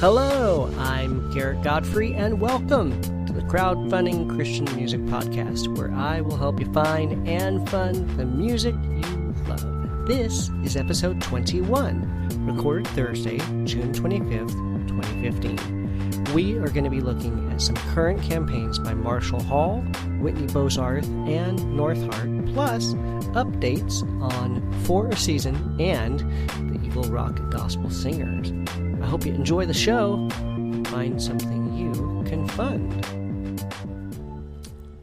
Hello, I'm Garrett Godfrey, and welcome to the Crowdfunding Christian Music Podcast, where I will help you find and fund the music you love. This is episode 21, recorded Thursday, June 25th, 2015. We are going to be looking at some current campaigns by Marshall Hall, Whitney Bozarth, and North Heart, plus updates on For a Season and the Eagle Rock Gospel Singers. Hope you enjoy the show. Find something you can fund.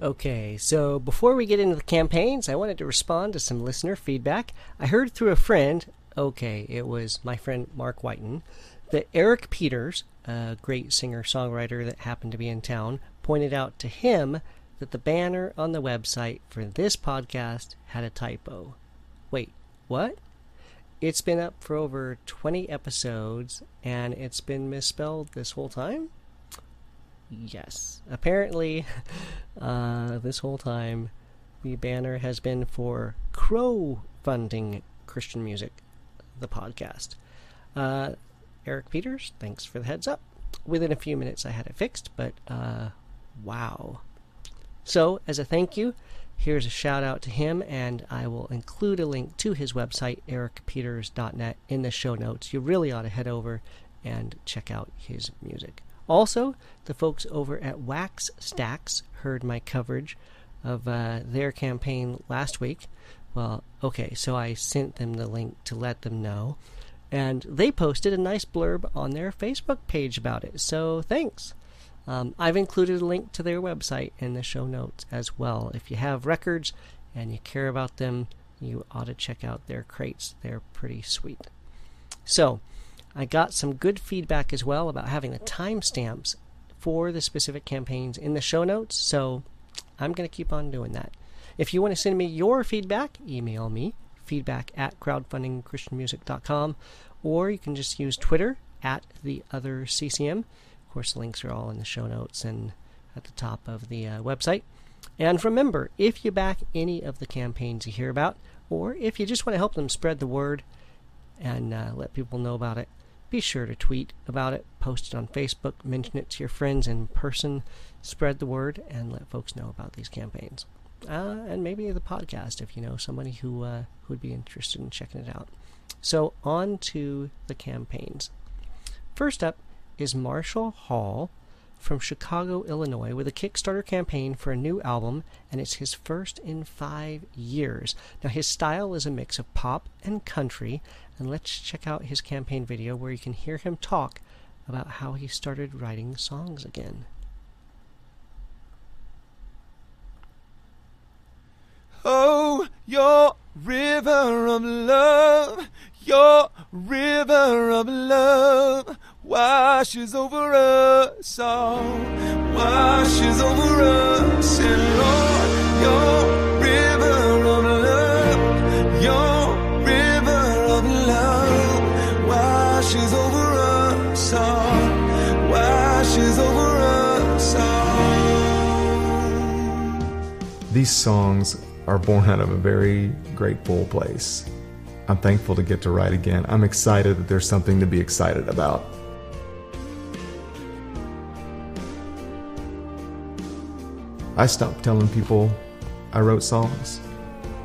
Okay, so before we get into the campaigns, I wanted to respond to some listener feedback. I heard through a friend, okay, it was my friend Mark Whiten, that Eric Peters, a great singer songwriter that happened to be in town, pointed out to him that the banner on the website for this podcast had a typo. Wait, what? It's been up for over 20 episodes and it's been misspelled this whole time? Yes. Apparently, uh, this whole time, the banner has been for Crow Funding Christian Music, the podcast. Uh, Eric Peters, thanks for the heads up. Within a few minutes, I had it fixed, but uh, wow. So, as a thank you, Here's a shout out to him, and I will include a link to his website, ericpeters.net, in the show notes. You really ought to head over and check out his music. Also, the folks over at Wax Stacks heard my coverage of uh, their campaign last week. Well, okay, so I sent them the link to let them know. And they posted a nice blurb on their Facebook page about it. So thanks. Um, I've included a link to their website in the show notes as well. If you have records and you care about them, you ought to check out their crates. They're pretty sweet. So, I got some good feedback as well about having the timestamps for the specific campaigns in the show notes, so I'm going to keep on doing that. If you want to send me your feedback, email me feedback at crowdfundingchristianmusic.com, or you can just use Twitter at the other CCM course, links are all in the show notes and at the top of the uh, website. And remember, if you back any of the campaigns you hear about, or if you just want to help them spread the word and uh, let people know about it, be sure to tweet about it, post it on Facebook, mention it to your friends in person, spread the word, and let folks know about these campaigns. Uh, and maybe the podcast if you know somebody who, uh, who would be interested in checking it out. So, on to the campaigns. First up is Marshall Hall from Chicago, Illinois, with a Kickstarter campaign for a new album, and it's his first in five years. Now, his style is a mix of pop and country, and let's check out his campaign video where you can hear him talk about how he started writing songs again. Oh, your river of love, your river of love washes over us all, washes over us, and Lord, your river of love, your river of love washes over us all, washes over us all. These songs are born out of a very grateful place. I'm thankful to get to write again. I'm excited that there's something to be excited about. I stopped telling people I wrote songs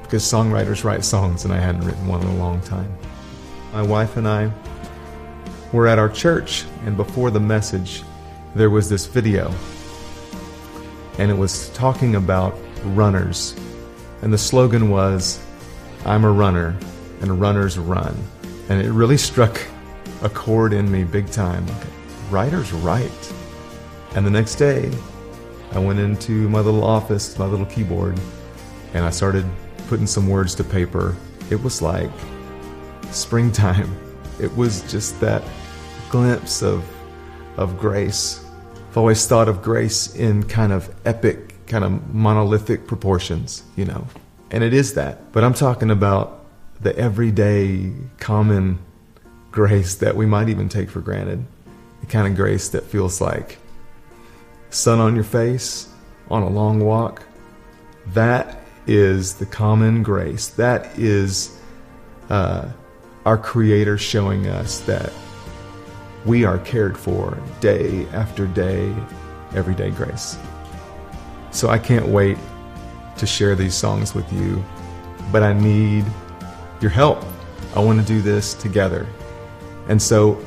because songwriters write songs and I hadn't written one in a long time. My wife and I were at our church, and before the message, there was this video, and it was talking about runners. And the slogan was, I'm a runner, and runners run. And it really struck a chord in me big time. Writers write. And the next day, I went into my little office, my little keyboard, and I started putting some words to paper. It was like springtime. It was just that glimpse of of grace. I've always thought of grace in kind of epic, kind of monolithic proportions, you know. And it is that. But I'm talking about the everyday common grace that we might even take for granted. The kind of grace that feels like sun on your face on a long walk. That is the common grace. That is uh, our Creator showing us that we are cared for day after day, everyday grace. So I can't wait to share these songs with you, but I need your help. I want to do this together. And so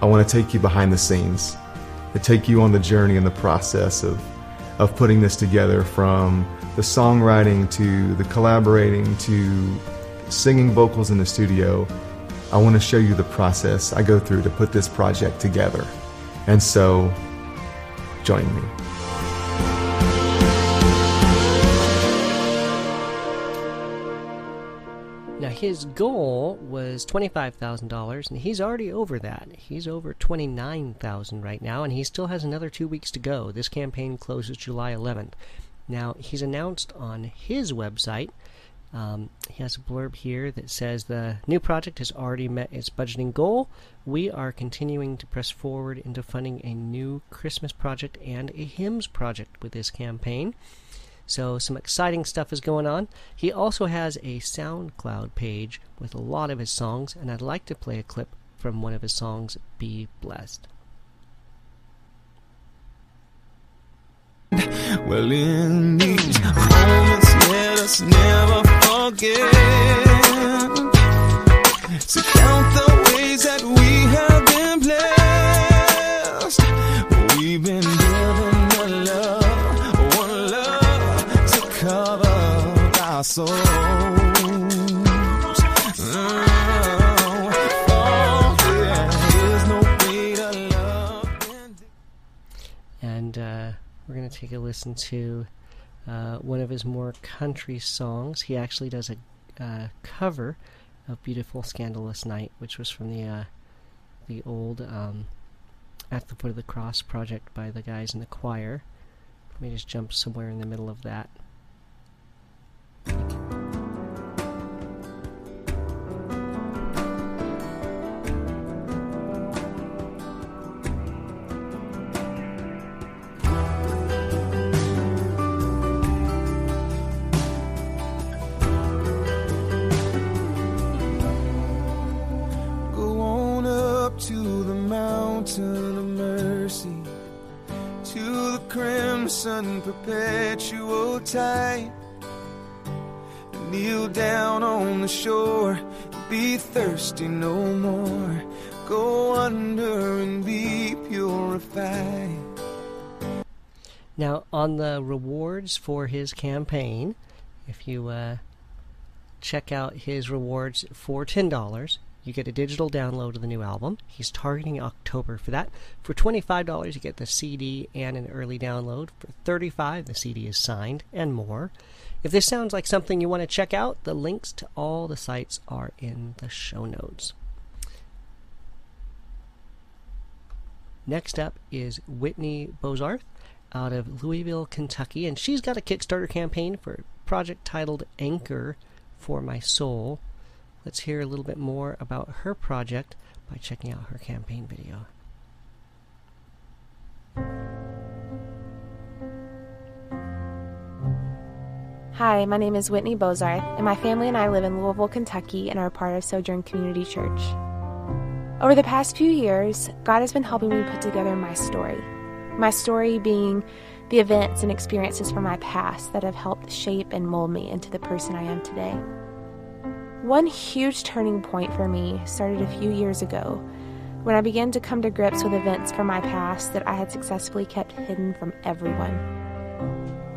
I want to take you behind the scenes, to take you on the journey and the process of, of putting this together from the songwriting to the collaborating to singing vocals in the studio. I want to show you the process I go through to put this project together. And so, join me. His goal was $25,000, and he's already over that. He's over 29,000 right now, and he still has another two weeks to go. This campaign closes July 11th. Now, he's announced on his website, um, he has a blurb here that says the new project has already met its budgeting goal. We are continuing to press forward into funding a new Christmas project and a hymns project with this campaign. So, some exciting stuff is going on. He also has a SoundCloud page with a lot of his songs, and I'd like to play a clip from one of his songs, Be Blessed. Well, in these moments, let us never forget and uh, we're going to take a listen to uh, one of his more country songs. He actually does a uh, cover of "Beautiful Scandalous Night," which was from the uh, the old um, "At the Foot of the Cross" project by the guys in the choir. Let me just jump somewhere in the middle of that. Shore, be thirsty no more. Go under and be purified. Now, on the rewards for his campaign, if you uh, check out his rewards for $10, you get a digital download of the new album. He's targeting October for that. For $25, you get the CD and an early download. For $35, the CD is signed and more. If this sounds like something you want to check out, the links to all the sites are in the show notes. Next up is Whitney Bozarth out of Louisville, Kentucky, and she's got a Kickstarter campaign for a project titled Anchor for My Soul. Let's hear a little bit more about her project by checking out her campaign video. Hi, my name is Whitney Bozarth, and my family and I live in Louisville, Kentucky, and are part of Sojourn Community Church. Over the past few years, God has been helping me put together my story. My story being the events and experiences from my past that have helped shape and mold me into the person I am today. One huge turning point for me started a few years ago when I began to come to grips with events from my past that I had successfully kept hidden from everyone.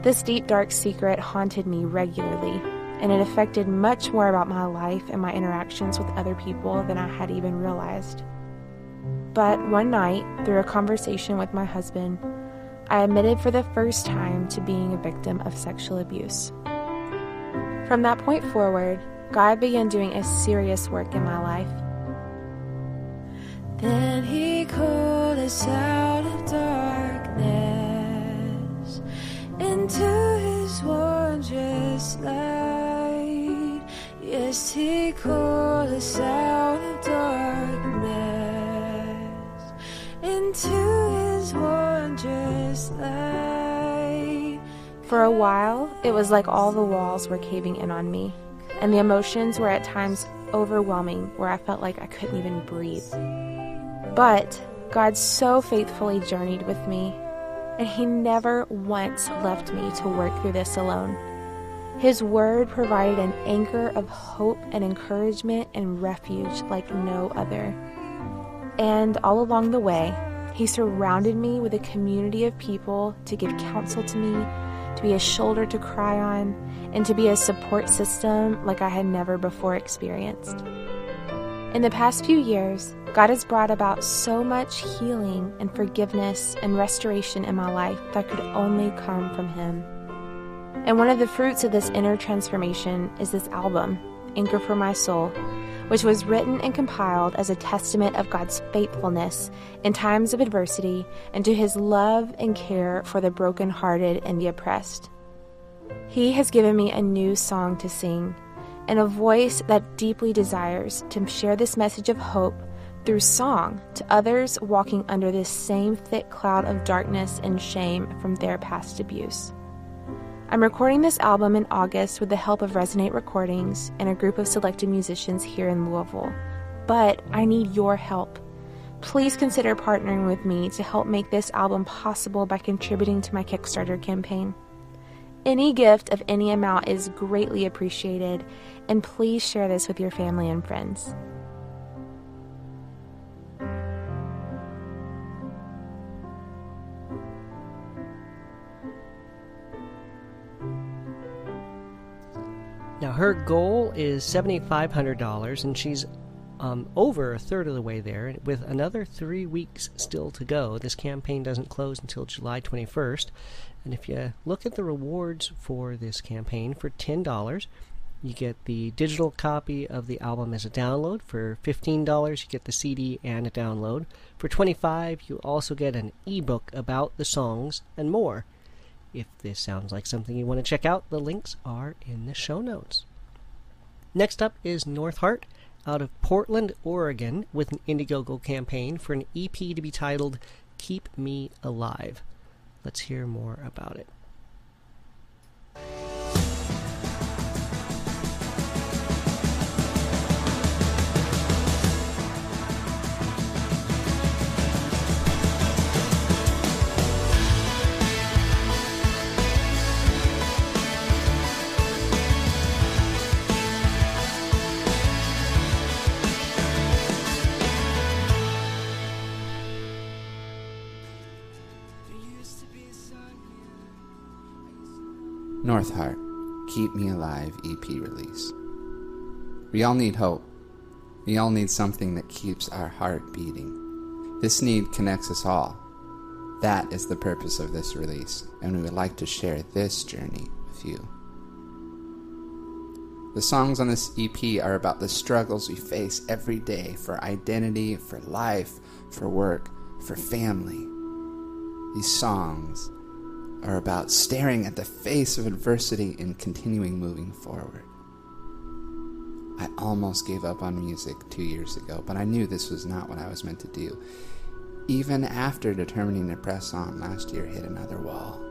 This deep, dark secret haunted me regularly, and it affected much more about my life and my interactions with other people than I had even realized. But one night, through a conversation with my husband, I admitted for the first time to being a victim of sexual abuse. From that point forward, God began doing a serious work in my life. Then He called us out of darkness into His wondrous light. Yes, He called us out of darkness into His wondrous light. For a while, it was like all the walls were caving in on me, and the emotions were at times overwhelming where I felt like I couldn't even breathe. But God so faithfully journeyed with me, and He never once left me to work through this alone. His word provided an anchor of hope and encouragement and refuge like no other. And all along the way, He surrounded me with a community of people to give counsel to me, to be a shoulder to cry on, and to be a support system like I had never before experienced. In the past few years, God has brought about so much healing and forgiveness and restoration in my life that could only come from Him. And one of the fruits of this inner transformation is this album, Anchor for My Soul, which was written and compiled as a testament of God's faithfulness in times of adversity and to his love and care for the brokenhearted and the oppressed. He has given me a new song to sing and a voice that deeply desires to share this message of hope through song to others walking under this same thick cloud of darkness and shame from their past abuse. I'm recording this album in August with the help of Resonate Recordings and a group of selected musicians here in Louisville. But I need your help. Please consider partnering with me to help make this album possible by contributing to my Kickstarter campaign. Any gift of any amount is greatly appreciated, and please share this with your family and friends. Her goal is $7,500, and she's um, over a third of the way there, with another three weeks still to go. This campaign doesn't close until July 21st. And if you look at the rewards for this campaign, for $10, you get the digital copy of the album as a download. For $15, you get the CD and a download. For 25, you also get an ebook about the songs and more. If this sounds like something you want to check out, the links are in the show notes. Next up is North Heart out of Portland, Oregon, with an Indiegogo campaign for an EP to be titled Keep Me Alive. Let's hear more about it. North Heart, Keep Me Alive EP release. We all need hope. We all need something that keeps our heart beating. This need connects us all. That is the purpose of this release, and we would like to share this journey with you. The songs on this EP are about the struggles we face every day for identity, for life, for work, for family. These songs are about staring at the face of adversity and continuing moving forward. I almost gave up on music two years ago, but I knew this was not what I was meant to do. Even after determining to press on, last year hit another wall.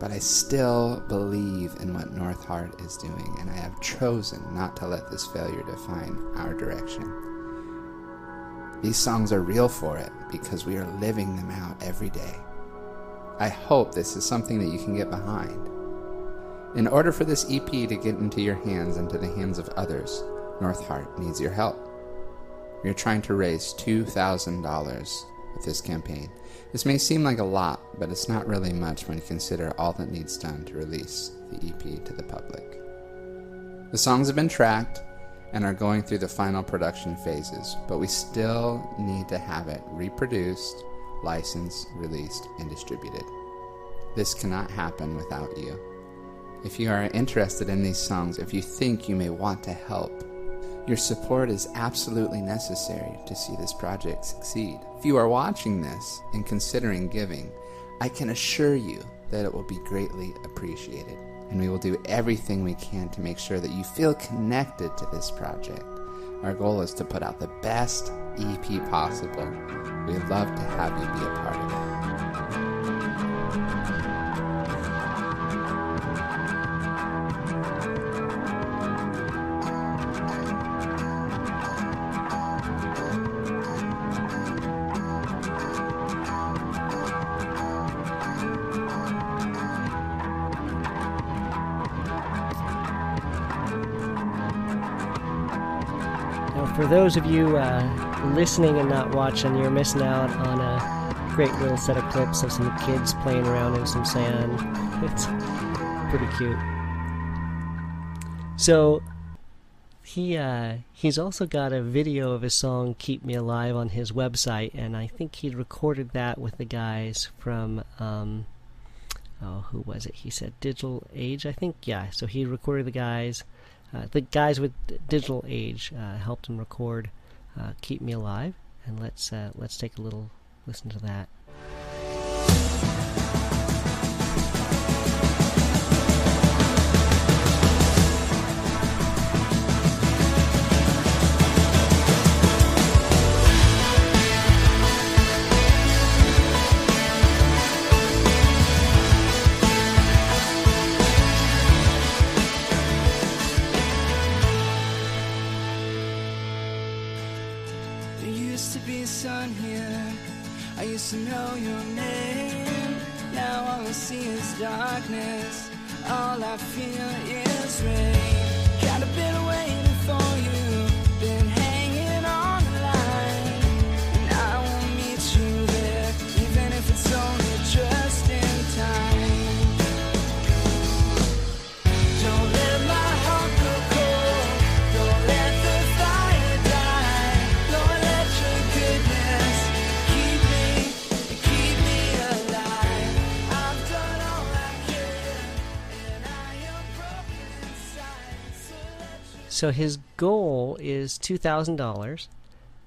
But I still believe in what North Heart is doing, and I have chosen not to let this failure define our direction. These songs are real for it because we are living them out every day. I hope this is something that you can get behind. In order for this EP to get into your hands and to the hands of others, North Heart needs your help. We are trying to raise $2,000 with this campaign. This may seem like a lot, but it's not really much when you consider all that needs done to release the EP to the public. The songs have been tracked and are going through the final production phases, but we still need to have it reproduced licensed, released, and distributed. This cannot happen without you. If you are interested in these songs, if you think you may want to help, your support is absolutely necessary to see this project succeed. If you are watching this and considering giving, I can assure you that it will be greatly appreciated. And we will do everything we can to make sure that you feel connected to this project. Our goal is to put out the best EP possible. We'd love to have you be a part of it. For those of you uh, listening and not watching, you're missing out on a great little set of clips of some kids playing around in some sand. It's pretty cute. So he uh, he's also got a video of his song "Keep Me Alive" on his website, and I think he recorded that with the guys from um, oh, who was it? He said Digital Age, I think. Yeah, so he recorded the guys. Uh, the guys with Digital Age uh, helped him record uh, "Keep Me Alive," and let's let's take a little listen to that. So his goal is two thousand dollars,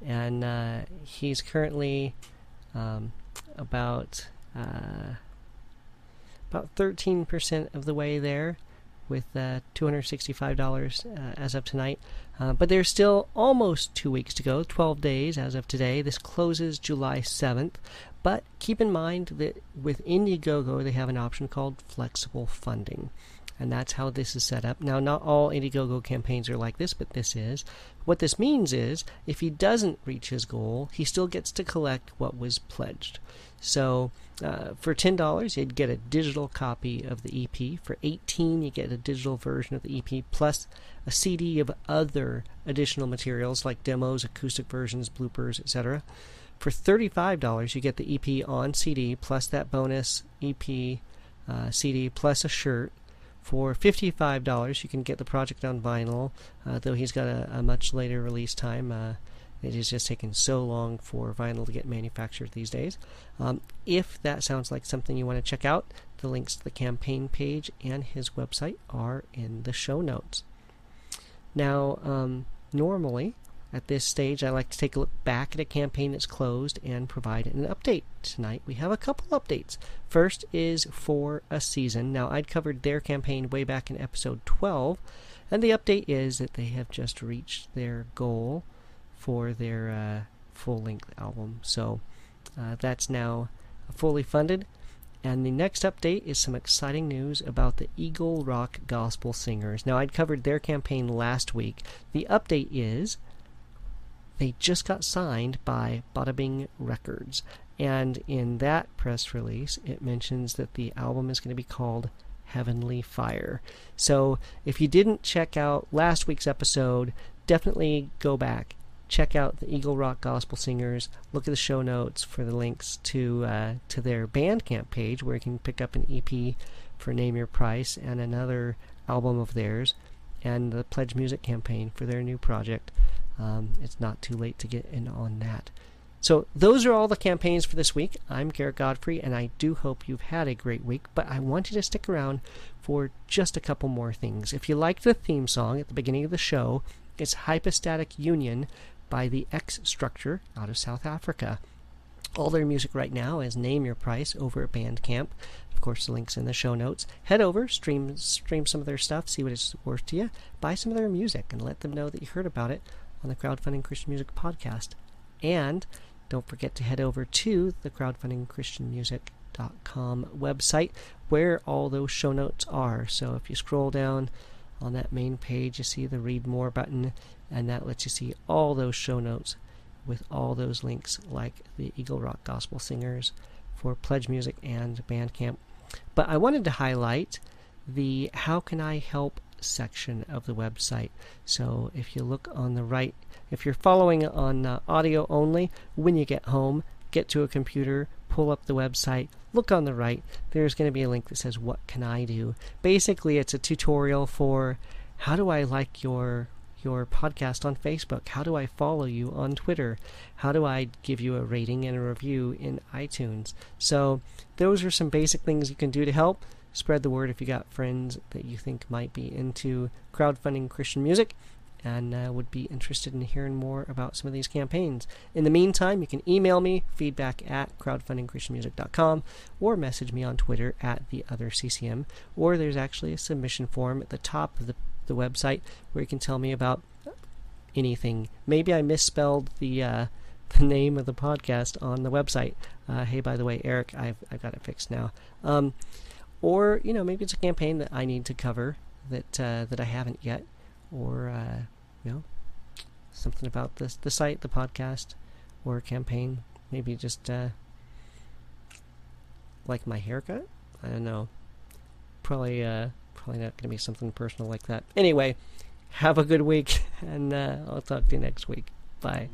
and uh, he's currently um, about uh, about thirteen percent of the way there, with uh, two hundred sixty-five dollars uh, as of tonight. Uh, but there's still almost two weeks to go, twelve days as of today. This closes July seventh. But keep in mind that with Indiegogo, they have an option called flexible funding and that's how this is set up. Now, not all Indiegogo campaigns are like this, but this is. What this means is, if he doesn't reach his goal, he still gets to collect what was pledged. So, uh, for ten dollars, you'd get a digital copy of the EP. For eighteen, you get a digital version of the EP plus a CD of other additional materials like demos, acoustic versions, bloopers, etc. For thirty-five dollars, you get the EP on CD plus that bonus EP uh, CD plus a shirt. For $55, you can get the project on vinyl, uh, though he's got a, a much later release time. Uh, it is just taking so long for vinyl to get manufactured these days. Um, if that sounds like something you want to check out, the links to the campaign page and his website are in the show notes. Now, um, normally at this stage, I like to take a look back at a campaign that's closed and provide an update. Tonight, we have a couple updates. First is for a season. Now, I'd covered their campaign way back in episode 12, and the update is that they have just reached their goal for their uh, full length album. So, uh, that's now fully funded. And the next update is some exciting news about the Eagle Rock Gospel Singers. Now, I'd covered their campaign last week. The update is they just got signed by Bada Bing Records. And in that press release, it mentions that the album is going to be called Heavenly Fire. So if you didn't check out last week's episode, definitely go back. Check out the Eagle Rock Gospel Singers. Look at the show notes for the links to uh, to their Bandcamp page, where you can pick up an EP for Name Your Price and another album of theirs, and the Pledge Music campaign for their new project. Um, it's not too late to get in on that. So those are all the campaigns for this week. I'm Garrett Godfrey, and I do hope you've had a great week. But I want you to stick around for just a couple more things. If you liked the theme song at the beginning of the show, it's Hypostatic Union by the X Structure out of South Africa. All their music right now is Name Your Price over at Bandcamp. Of course, the link's in the show notes. Head over, stream stream some of their stuff, see what it's worth to you. Buy some of their music, and let them know that you heard about it on the Crowdfunding Christian Music podcast. And don't forget to head over to the crowdfundingchristianmusic.com website where all those show notes are. So if you scroll down on that main page, you see the read more button, and that lets you see all those show notes with all those links, like the Eagle Rock Gospel Singers for Pledge Music and Bandcamp. But I wanted to highlight the How Can I Help section of the website. So if you look on the right, If you're following on uh, audio only, when you get home, get to a computer, pull up the website, look on the right. There's going to be a link that says, What can I do? Basically, it's a tutorial for how do I like your your podcast on Facebook? How do I follow you on Twitter? How do I give you a rating and a review in iTunes? So, those are some basic things you can do to help. Spread the word if you got friends that you think might be into crowdfunding Christian music and uh, would be interested in hearing more about some of these campaigns. In the meantime, you can email me feedback at crowdfundingchristianmusic.com or message me on Twitter at the other CCM. Or there's actually a submission form at the top of the, the website where you can tell me about anything. Maybe I misspelled the uh, the name of the podcast on the website. Uh, hey, by the way, Eric, I've I've got it fixed now. Um, or you know, maybe it's a campaign that I need to cover that uh, that I haven't yet or uh, you know something about this the site, the podcast, or campaign. Maybe just uh, like my haircut. I don't know. Probably uh, probably not going to be something personal like that. Anyway, have a good week, and uh, I'll talk to you next week. Bye.